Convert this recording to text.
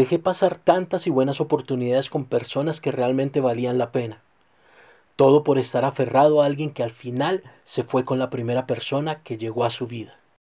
Dejé pasar tantas y buenas oportunidades con personas que realmente valían la pena. Todo por estar aferrado a alguien que al final se fue con la primera persona que llegó a su vida.